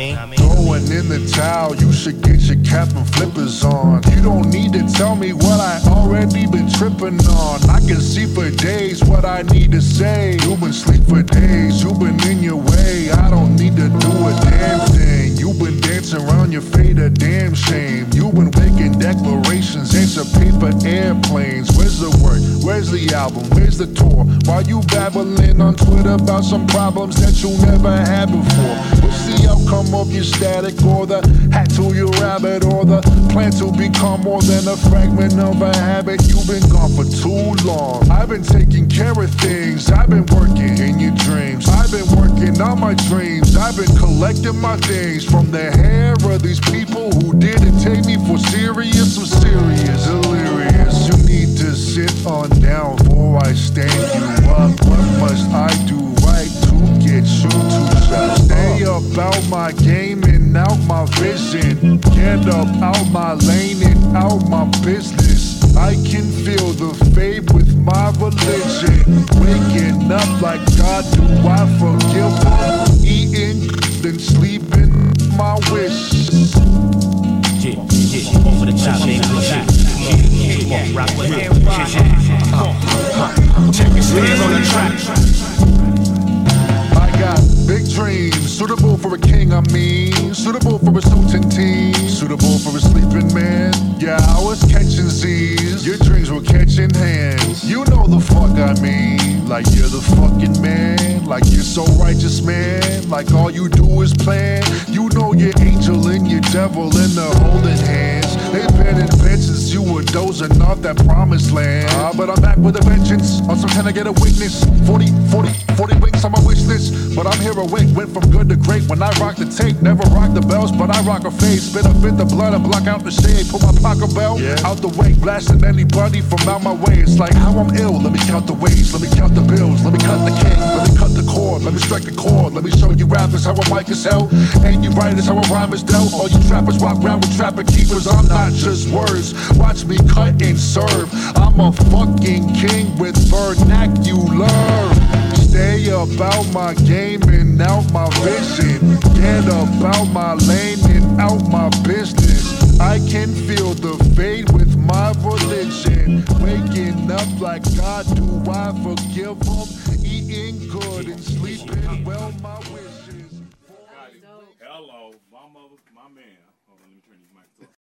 mean? Throwing in the towel, you should get your cap and flippers on. You don't need to tell me what I already been tripping on. I can see for days what I need to say. You've been sleep for days, you've been in your way. I don't need to do a damn thing. Paper airplanes. Where's the work? Where's the album? Where's the tour? Why you babbling on Twitter about some problems that you never had before? What's the outcome of your static or the hat to your rabbit or the plan to become more than a fragment of a habit? You've been gone for too long. I've been taking care of things. I've been working in your dreams. I've been working on my dreams. I've been collecting my things from the hair of these people who didn't take me for serious. I'm serious, must I do right to get you to shut Stay about my game and out my vision. Get up out my lane and out my business. I can feel the fade with my religion. Waking up like God, do I forgive her? Eating, then sleeping, my wish. Yeah, yeah, over the top, baby. Yeah, yeah, come on, rock with it. Yeah, on. Check stairs on the track. I got big dreams, suitable for a king, I mean. Suitable for a suiting team, suitable for a sleeping man. Yeah, I was catching Z's, your dreams were catching hands. You know the fuck I mean, like you're the fucking man, like you're so righteous, man. Like all you do is plan. You know your angel and your devil in the holding hands. Dozing off that promised land. Ah, but I'm back with a vengeance. Also, can I get a witness? 40, 40, 40 winks on my wish list. But I'm here awake, went from good to great when I rock the tape. Never rock the bells, but I rock a fade. Spit up in the blood and block out the shade. Put my pocket bell out the way, blasting anybody from out my way. It's like how I'm ill. Let me count the ways, let me count the bills, me strike the chord, let me show you rappers how a mic is held, and you writers how a rhyme is dealt. All you trappers walk around with trapper keepers. I'm not just words. Watch me cut and serve. I'm a fucking king with vernacular. Stay about my game and out my vision. Get about my lane and out my up like God, do I forgive him? Eating good and sleeping well, my wishes. Hello, my mother, my man. Hold on, let me turn these mics up.